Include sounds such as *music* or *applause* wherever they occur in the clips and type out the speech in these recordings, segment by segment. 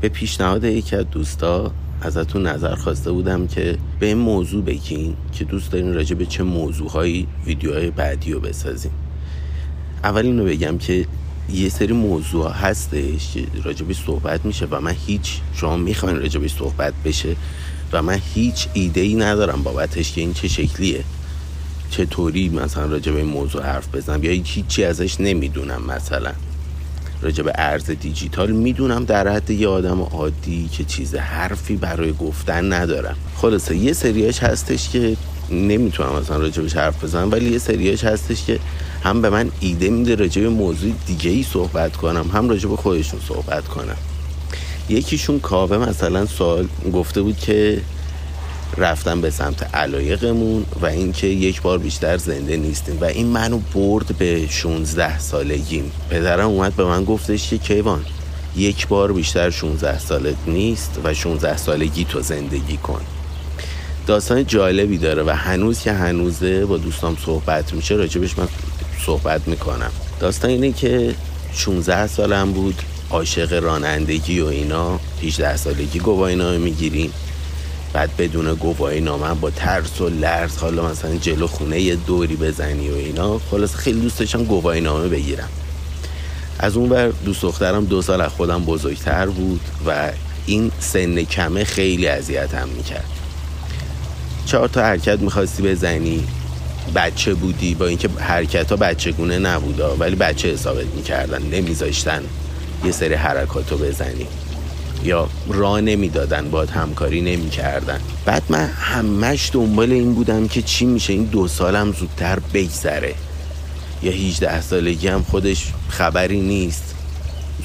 به پیشنهاد یکی از دوستا ازتون نظر خواسته بودم که به این موضوع بگین که دوست دارین راجع به چه موضوعهایی ویدیوهای بعدی رو بسازیم. اول اینو بگم که یه سری موضوع هستش که راجبش صحبت میشه و من هیچ شما می‌خواین راجبش صحبت بشه و من هیچ ایده ای ندارم بابتش که این چه شکلیه. چطوری مثلا راجب این موضوع حرف بزنم یا هیچی ازش نمی‌دونم مثلا. راجع به ارز دیجیتال می‌دونم در حد یه آدم عادی که چیز حرفی برای گفتن ندارم. خلاصه یه سریاش هستش که نمی‌تونم مثلا راجبش حرف بزنم ولی یه سریاش هستش که هم به من ایده میده راجع به موضوع دیگه ای صحبت کنم هم راجع به خودشون صحبت کنم. یکیشون کاوه مثلا سوال گفته بود که رفتم به سمت علایقمون و اینکه یک بار بیشتر زنده نیستیم. و این منو برد به 16 سالگیم پدرم اومد به من گفتش که کیوان یک بار بیشتر 16 سالت نیست و 16 سالگی تو زندگی کن. داستان جالبی داره و هنوز که هنوزه با دوستام صحبت میشه راجبش من صحبت می‌کنم. داستان اینه که 16 سالم بود عاشق رانندگی و اینا. 18 سالگی گواهی نامه می‌گیریم. بعد بدون گواهی نامه با ترس و لرز حالا مثلا جلو خونه یه دوری بزنی و اینا خلاص خیلی دوست داشتم گواهی نامه بگیرم. از اون بر دوست دخترم دو سال از خودم بزرگتر بود و این سن کمه خیلی اذیتم می‌کرد. چهار تا حرکت می‌خواستی بزنی بچه بودی با اینکه حرکت ها بچگونه نبودا ولی بچه حسابت می‌کردن نمیذاشتن یه سری حرکاتو بزنی. یا راه نمی‌دادن باد همکاری نمی‌کردن. بعد من همش دنبال این بودم که چی میشه این دو سالم زودتر بگذره. یا 18 سالگی هم خودش خبری نیست.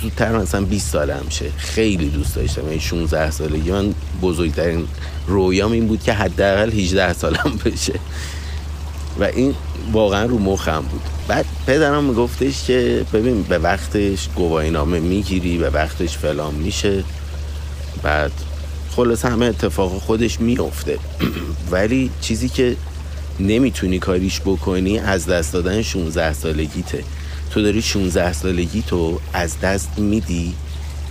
زودتر مثلا 20 سالم شه. خیلی دوست داشتم. این 16 سالگی من بزرگترین رویام این بود که حداقل 18 سالم بشه. و این واقعا رو مخم بود. بعد پدرم میگفتش که ببین به وقتش گواهی نامه می‌گیری به وقتش فلان میشه. بعد خلاص همه اتفاق خودش میفته *clears throat* ولی چیزی که نمی‌تونی کاریش بکنی از دست دادن 16 سالگیته. تو داری 16 سالگی تو از دست میدی.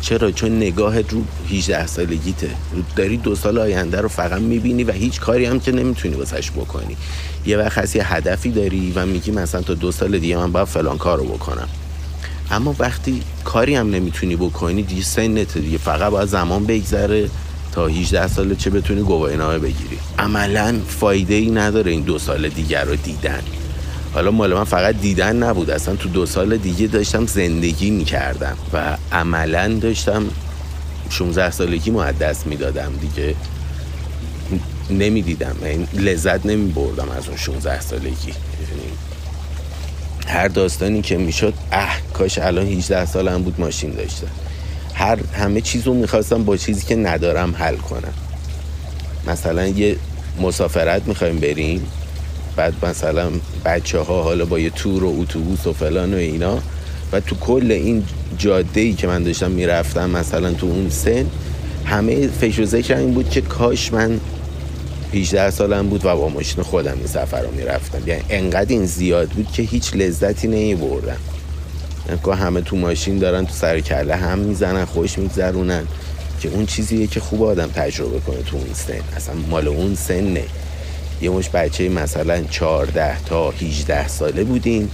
چرا؟ چون نگاهت رو 18 سالگیته. داری دو سال آینده رو فقط می‌بینی و هیچ کاری هم که نمی‌تونی واسش بکنی. یه وقت هست یه هدفی داری و میگی مثلا تا دو سال دیگه من باید فلان کار رو بکنم. اما وقتی کاری هم نمی‌تونی بکنی دیگه سنت دیگه. فقط باید زمان بگذره تا 18 سال چه بتونی گواهی نامه بگیری. عملا فایده ای نداره این دو سال دیگر رو دیدن. حالا مال من فقط دیدن نبود. اصلا تو دو سال دیگه داشتم زندگی می‌کردم و عملا داشتم 16 سالگی ما دست می‌دادم دیگه. نمی‌دیدم. این لذت نمی بردم از اون 16 سالگی. یعنی هر داستانی که می‌شد اه کاش الان 18 سالم بود ماشین داشتم هر همه چیز رو می‌خواستم با چیزی که ندارم حل کنم. مثلا یه مسافرت می‌خوایم بریم بعد مثلا بچه ها حالا با یه تور و اتوبوس و فلان و اینا. و تو کل این جاده ای که من داشتم می‌رفتم مثلا تو اون سن همه فکر و این بود که کاش من 18 سالم بود و با ماشین خودم این سفر رو می‌رفتم. یعنی انقدر این زیاد بود که هیچ لذتی نمی بردم یعنی همه تو ماشین دارن تو سر کله هم می‌زنن خوش میگذرونن. که اون چیزیه که خوب آدم تجربه کنه تو اون سن. اصلا مال اون سنه. یه مش بچه مثلا 14 تا 18 ساله بودیم.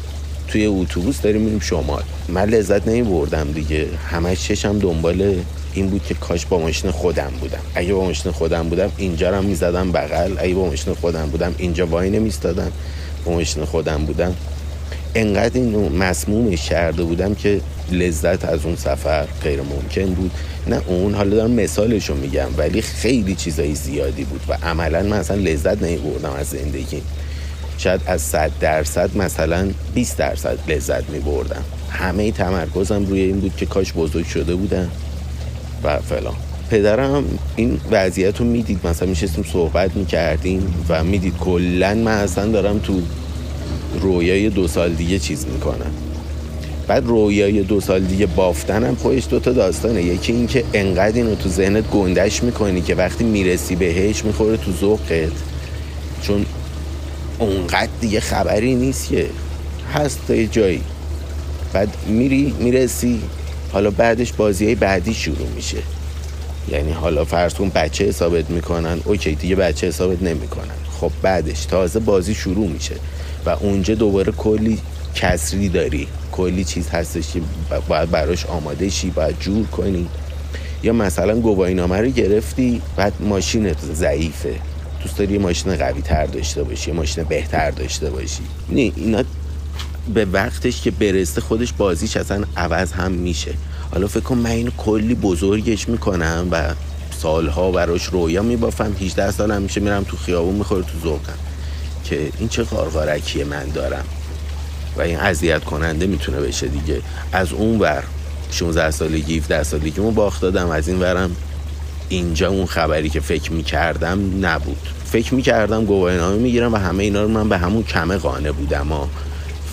توی اتوبوس داریم میریم شمال. من لذت نمی بردم دیگه. همش چشم دنبال این بود که کاش با ماشین خودم بودم. اگه با ماشین خودم بودم اینجا رو می‌زدم بغل. اگه با ماشین خودم بودم اینجا وای نمیستادم با ماشین خودم بودم. انقدر اینو مسمومش کرده بودم که لذت از اون سفر غیر ممکن بود. نه اون حالا دارم مثالشو میگم ولی خیلی چیزای زیادی بود و عملا من اصلا لذت نمیبردم از زندگی. شاید از 100 درصد مثلا 20 درصد لذت میبردم. همه تمرکزم روی این بود که کاش بزرگ شده بودم. و فلان. پدرم این وضعیت رو می‌دید مثلا میشستیم صحبت می‌کردیم و می‌دید کلا من اصلا دارم تو رویای دو سال دیگه چیز می‌کنم. بعد رویای دو سال دیگه بافتنم خودش دوتا داستانه. یکی این که انقدر اینو تو ذهنت گندش می‌کنی که وقتی می‌رسی بهش می‌خوره تو ذوقت. چون اونقدر دیگه خبری نیست که. هست تا یه جایی. بعد میری می‌رسی حالا بعدش بازی بعدی شروع میشه. یعنی حالا فرض کن بچه حسابت می‌کنن اوکی دیگه بچه حسابت نمی‌کنن. خب بعدش تازه بازی شروع میشه و اونجا دوباره کلی کسری داری. کلی چیز هستش که باید براش آماده شی باید جور کنی. یا مثلا گواهینامه رو گرفتی بعد ماشینت ضعیفه. دوست داری یه ماشین قوی تر داشته باشی یه ماشین بهتر داشته باشی. نه اینا به وقتش که برسته خودش بازیش اصلا عوض هم میشه. حالا فکر کن من اینو کلی بزرگش می‌کنم و سالها براش رویا میبافم. 18 سال هم میشه میرم تو خیابون می‌خوره تو ذوقم. که این چه قارقارکیه من دارم. و این اذیت کننده می‌تونه بشه دیگه. از اون ور 16 سالگی 17 سالگی مو باخت دادم. از این ورم اینجا اون خبری که فکر می‌کردم نبود. فکر می‌کردم گواهینامه می‌گیرم و همه اینا رو من به همون کمه قانه بودم. ها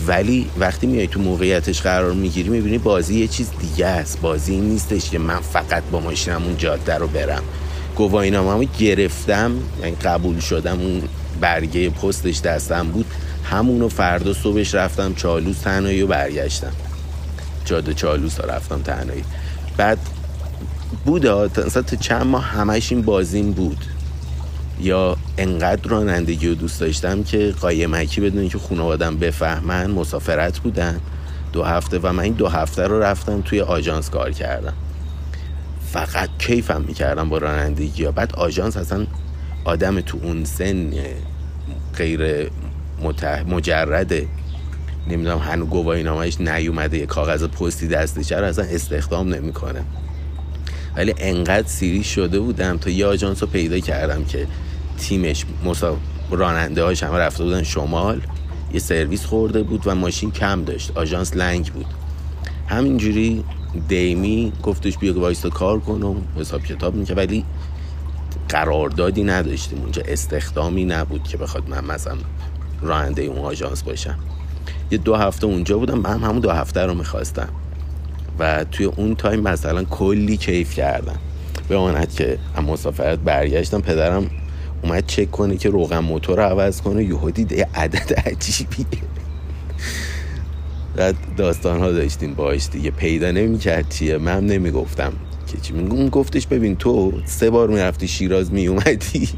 ولی وقتی میای تو موقعیتش قرار می‌گیری می‌بینی بازی یه چیز دیگه است. بازی این نیستش که من فقط با ماشینم اون جاده رو برم. گواهینامه گرفتم یعنی قبول شدم اون برگه پستش دستم بود. همونو فردا صبحش رفتم چالوس تنهایی و برگشتم. جاده چالوس ها رفتم تنهایی. بعد بوده مثلا تا چند ماه همش این بازیم بود. یا انقدر رانندگی رو دوست داشتم که قایمکی بدون که خانوادم بفهمن مسافرت بودن. دو هفته و من این دو هفته رو رفتم توی آژانس کار کردم. فقط کیفم می‌کردم با رانندگی ها. بعد آژانس اصلا آدم تو اون سن غیر مجرده نمی‌دونم هنو گواهی نامش نیومده یه کاغذ پستی دستش رو اصلا استخدام نمی‌کنه. ولی انقدر سیری شده بودم تا یه آژانس رو پیدا کردم که تیمش. راننده هاش همه رفته بودن شمال. یه سرویس خورده بود و ماشین کم داشت. آژانس لنگ بود. همینجوری دیمی گفتش بیا وایستا کار کنم حساب کتاب میکه ولی قراردادی نداشتیم. اونجا استخدامی نبود که بخواد من مثلا راننده اون آژانس باشم. یه دو هفته اونجا بودم. من همون دو هفته رو می‌خواستم. و توی اون تایم مثلا کلی کیف کردم. بماند که هم مسافرت برگشتم پدرم اومد چک کنه که روغن موتور رو عوض کنه. یهو دید یه عدد عجیبیه بعد داستان ها داشتیم باش دیگه. پیدا نمی‌کرد چیه. من نمی‌گفتم. که چی اون گفتش ببین تو سه بار می‌رفتی شیراز میومدی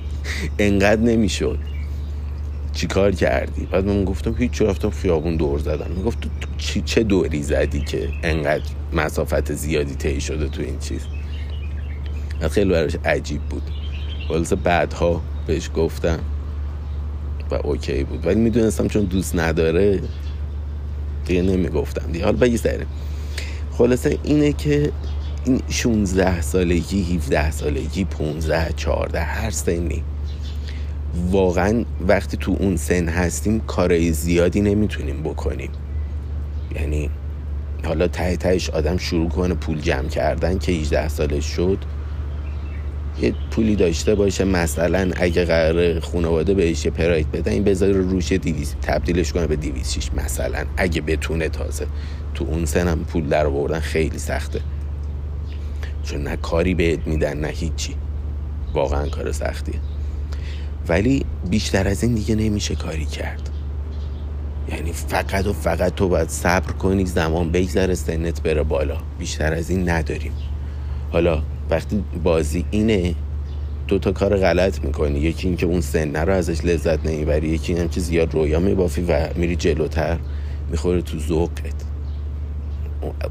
انقدر نمی‌شد. چیکار کردی؟ بعد من گفتم هیچ رفتم خیابون دور زدم. می‌گفت تو چه دوری زدی که انقدر مسافت زیادی طی شده تو این چیز؟ خیلی براش عجیب بود. خلاصه بعدها بهش گفتم. و اوکی بود. ولی می‌دونستم چون دوست نداره دیگه نمی‌گفتم دیگه. حالا بگذاریم خلاصه اینه که این 16 سالگی 17 سالگی 15 14 هر سنی. واقعا وقتی تو اون سن هستیم کارای زیادی نمی‌تونیم بکنیم. یعنی حالا ته تهش آدم شروع کنه پول جمع کردن که 18 سالش شد. یه پولی داشته باشه مثلا اگه قرار خانواده بهش یه پرایت بدن این بذاره روش دیویز تبدیلش کنه به دیویز شیش مثلا اگه بتونه تازه تو اون سنم پول در آوردن خیلی سخته. چون نه کاری بهت میدن نه هیچی. واقعا کار سختیه. ولی بیشتر از این دیگه نمیشه کاری کرد. یعنی فقط و فقط تو باید صبر کنی زمان بگذره سنت بره بالا. بیشتر از این نداریم. حالا وقتی بازی اینه دو تا کار غلط می‌کنی. یکی اینکه اون سنه رو ازش لذت نمی‌بری یکی اینم که زیاد رویا میبافی و میری جلوتر می‌خوره تو ذوقت.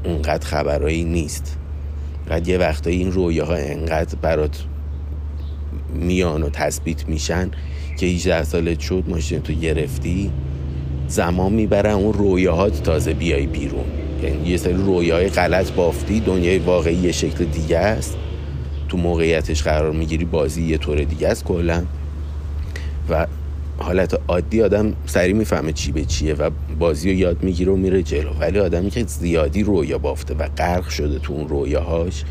اونقدر خبرایی نیست. قد یه وقتایی این رویاها انقدر برات میان و تثبیت میشن که 18 سالت شد ماشین تو گرفتی زمان می‌بره اون رویاهات تازه بیای بیرون. یعنی یه سری رویاهای غلط بافتی دنیای واقعی یه شکل دیگه است. تو موقعیتش قرار می‌گیری بازی یه طور دیگه است کلا. و حالت عادی آدم سریع می‌فهمه چی به چیه و بازی رو یاد می‌گیره و میره جلو. ولی آدمی که زیادی رویا بافته و غرق شده تو اون رویاهاش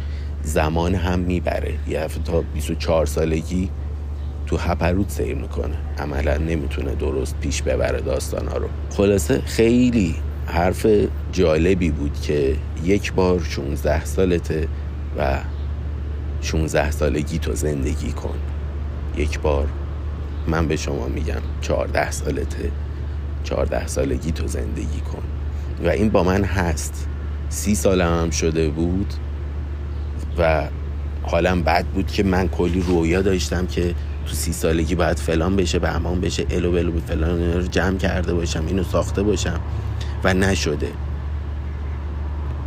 زمان هم می‌بره. یه هفته تا 24 سالگی تو هپرود سیر می‌کنه. عملا نمی‌تونه درست پیش ببره داستان ها رو. خلاصه خیلی حرف جالبی بود که یک بار 16 سالته و 16 سالگی تو زندگی کن. یک بار من به شما میگم 14 سالته. 14 سالگی تو زندگی کن. و این با من هست. سی سالم هم شده بود و حالم بد بود که من کلی رویا داشتم که تو سی سالگی باید فلان بشه بهمان بشه الو بلو فلان رو جمع کرده باشم اینو ساخته باشم. و نشده.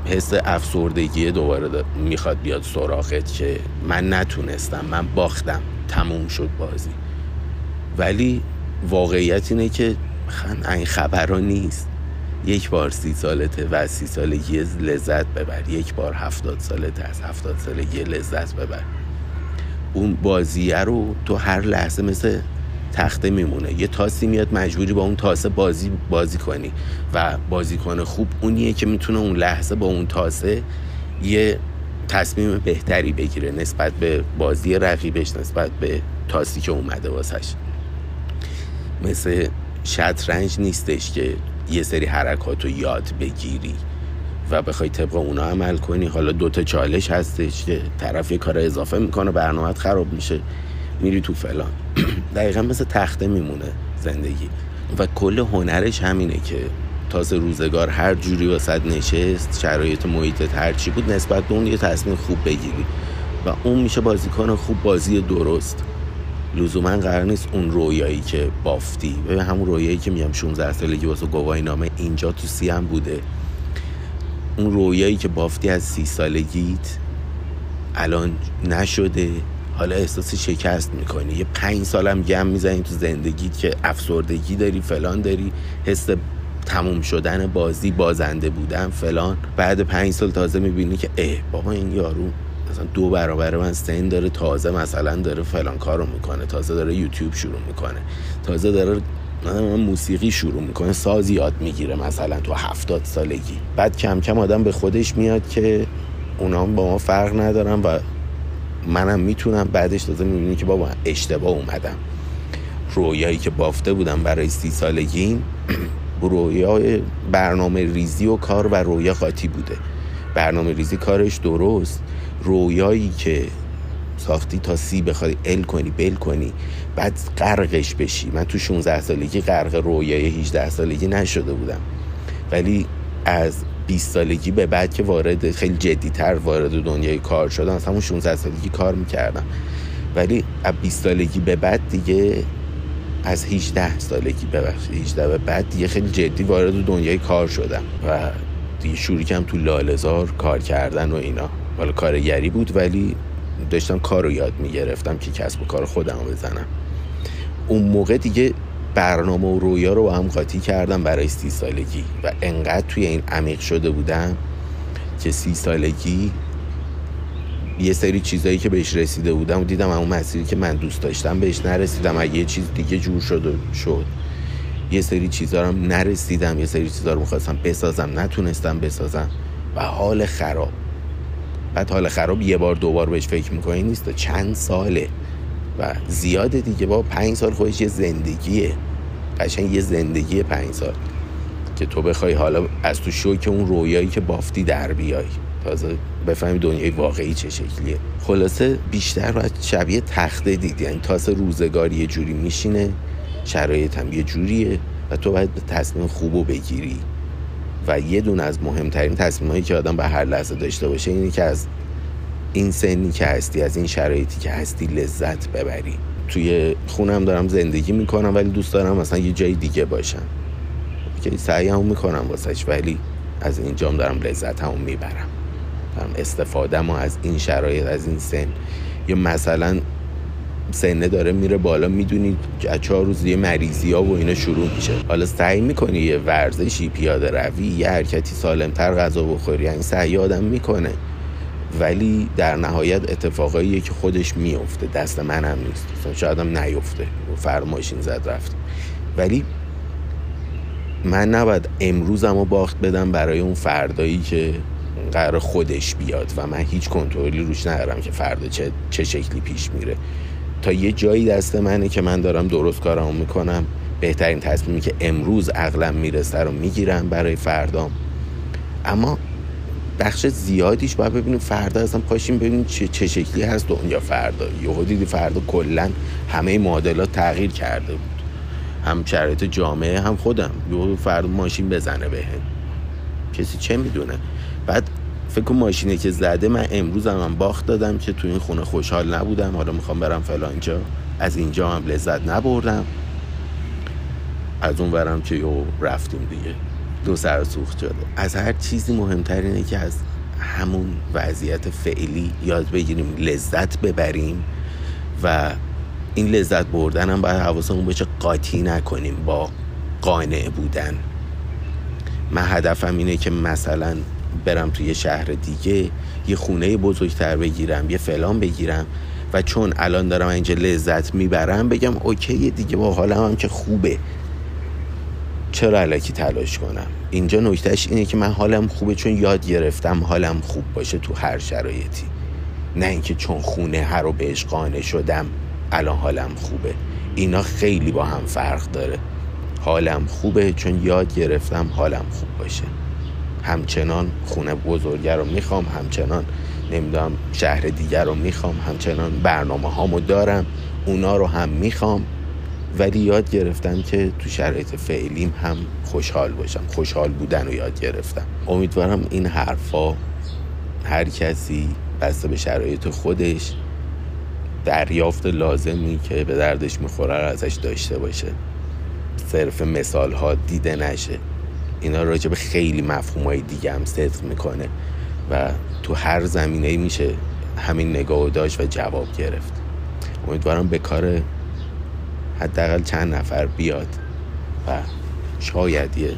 حس افسردگی دوباره می‌خواد بیاد سراغت که من نتونستم من باختم تموم شد بازی. ولی واقعیت اینه که این خبرها نیست. یک بار سی سالته و سی سالگی لذت ببر. یک بار هفتاد سالته از هفتاد سالگی لذت ببر. اون بازیه رو تو هر لحظه مثل تخته میمونه. یه تاسی میاد مجبوری با اون تاسه بازی بازی کنی. و بازیکن خوب اونیه که می‌تونه اون لحظه با اون تاسه یه تصمیم بهتری بگیره نسبت به بازی رقیبش نسبت به تاسی که اومده واسش. مثل شطرنج نیستش که یه سری حرکات رو یاد بگیری و بخوای طبق اونا عمل کنی. حالا دوتا چالش هستش که طرف یه کار اضافه می‌کنه برنامه خراب میشه میری تو فلان. *clears throat* دقیقا مثل تخته میمونه زندگی. و کل هنرش همینه که تازه روزگار هر جوری واسد نشست شرایط محیطت هر چی بود نسبت به اون یه تصمیم خوب بگیری. و اون میشه بازیکن خوب بازی درست. لزوما قرار نیست اون رویایی که بافتی. و همون رویایی که میگم 16 سالگی واسه گواهی نامه اینجا تو سی هم بوده. اون رویایی که بافتی از سی سالگیت الان نشده. حالا احساس شکست می‌کنی. یه پنج سالم گم می‌زنی تو زندگیت که افسردگی داری فلان داری. حس تموم شدن بازی بازنده بودن فلان. بعد پنج سال تازه می‌بینی که اه بابا این یارو مثلا دو برابر من سن داره تازه مثلا داره فلان کارو می‌کنه. تازه داره یوتیوب شروع می‌کنه. تازه داره من موسیقی شروع می‌کنه ساز یاد می‌گیره مثلا تو هفتاد سالگی. بعد کم کم آدم به خودش میاد که اونا با ما فرق ندارن و منم می‌تونم بعدش تازه می‌بینی که بابا اشتباه اومدم. رویایی که بافته بودم برای سی سالگی *clears throat* رویای برنامه ریزی و کار و رویا قاطی بوده. برنامه ریزی کارش درست. رویایی که ساختی تا سی بخوای ال کنی بل کنی بعد غرقش بشی. من تو 16 سالگی غرق رویای 18 سالگی نشده بودم. ولی از 20 سالگی به بعد که وارد خیلی جدیتر وارد دنیای کار شدم از همون 16 سالگی کار می‌کردم. ولی از 20 سالگی به بعد دیگه از 18 سالگی ببخشید 18 به بعد دیگه خیلی جدی وارد دنیای کار شدم و دیگه شروع کردم تو لالزار کار کردن و اینا. حالا کارگری بود ولی داشتم کار رو یاد می‌گرفتم که کسب و کار خودم بزنم. اون موقع دیگه برنامه و رویا رو با هم قاطی کردم برای سی سالگی. و انقدر توی این عمیق شده بودم که سی سالگی یه سری چیزایی که بهش رسیده بودم و دیدم اون مسیری که من دوست داشتم بهش نرسیدم. اگه یه چیز دیگه جور شد و شد یه سری چیزا رو نرسیدم. یه سری چیزا رو می‌خواستم بسازم. نتونستم بسازم. و حال خراب. بعد حال خراب یه بار دوبار بهش فکر می‌کنی نیست. چند ساله. و زیاده دیگه با پنج سال خودش یه زندگیه. قشنگ یه زندگی پنج سال. که تو بخوای حالا از تو شوک اون رویایی که بافتی در بیای. تازه بفهمی دنیای واقعی چه شکلیه. خلاصه بیشتر باید شبیه تخته دیدی. یعنی تازه روزگاری یه جوری میشینه شرایط هم یه جوریه و تو باید تصمیم خوبو بگیری. و یه دون از مهمترین تصمیم هایی که آدم به هر لحظه داشته باشه اینه که از این سنی که هستی از این شرایطی که هستی لذت ببری. توی خونم دارم زندگی می‌کنم ولی دوست دارم مثلا یه جای دیگه باشم. که سعی هم می‌کنم واسش ولی از اینجام دارم لذت هم می‌برم. دارم استفاده ما از این شرایط از این سن. یا مثلا سنه داره میره بالا می‌دونید که چهار روز یه مریضی ها و اینا شروع میشه. حالا سعی می‌کنی یه ورزشی پیاده روی یه حرکتی سالمتر غذا بخوری. این سعی آدم می‌کنه ولی در نهایت اتفاقایی که خودش میفته دست من هم نیست شاید هم نیفته. فرماشین زد رفت. ولی من نباید امروزم رو باخت بدم برای اون فردایی که قرار خودش بیاد و من هیچ کنترلی روش ندارم که فردا چه, چه شکلی پیش میره. تا یه جایی دست منه که من دارم درست کارمو می‌کنم. بهترین تصمیمی که امروز عقلم می‌رسه رو می‌گیرم برای فردام. اما بخش زیادیش باید ببینیم. فردا اصلا پاشیم ببینیم چه, چه شکلی هست دنیا. فردا یهو دیدی فردا کلا همه معادلات تغییر کرده بود. هم شرایط جامعه هم خودم. یهو فردا ماشین بزنه بهم. کسی چه می‌دونه؟ بعد فکر ماشینه که زده من امروز هم باخت دادم که تو این خونه خوشحال نبودم. حالا می‌خوام برم فلانجا از اینجا هم لذت نبردم. از اون برم که یو رفتیم دیگه. دو سر سوخت شده. از هر چیزی مهمتر اینه که از همون وضعیت فعلی یاد بگیریم لذت ببریم و این لذت بردن هم باید حواسمون بشه قاطی نکنیم با قانع بودن. من هدفم اینه که مثلا برم توی شهر دیگه یه خونه بزرگتر بگیرم یه فلان بگیرم و چون الان دارم اینجا لذت می‌برم بگم اوکی دیگه با حالم هم که خوبه. چرا علکی تلاش کنم؟ اینجا نکتهش اینه که من حالم خوبه چون یاد گرفتم حالم خوب باشه تو هر شرایطی. نه اینکه چون خونه هر رو بهش قانع شدم الان حالم خوبه. اینا خیلی با هم فرق داره. حالم خوبه چون یاد گرفتم حالم خوب باشه. همچنان خونه بزرگه رو می‌خوام همچنان نمی‌دونم شهر دیگر رو می‌خوام همچنان برنامه هامو دارم اونا رو هم می‌خوام. ولی یاد گرفتم که تو شرایط فعلیم هم خوشحال باشم. خوشحال بودن رو یاد گرفتم. امیدوارم این حرفا هر کسی بسته به شرایط خودش دریافت لازمی که به دردش می‌خوره رو ازش داشته باشه. صرف مثال ها دیده نشه. اینا راجع به خیلی مفهوم های دیگه هم صدق می‌کنه و تو هر زمینه میشه همین نگاه داشت و جواب گرفت. امیدوارم به کار حداقل چند نفر بیاد و شاید یه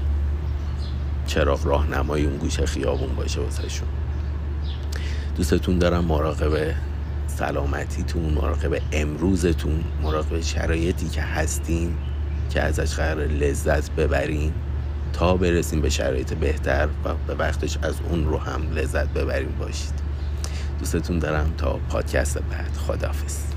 چراغ راهنمای اون گوشه خیابون باشه واسهشون. دوستتون دارم مراقب سلامتیتون مراقب امروزتون مراقب شرایطی که هستین که ازش قرار لذت ببرین تا برسیم به شرایط بهتر و به وقتش از اون رو هم لذت ببریم باشید. دوستتون دارم تا پادکست بعد. خدافز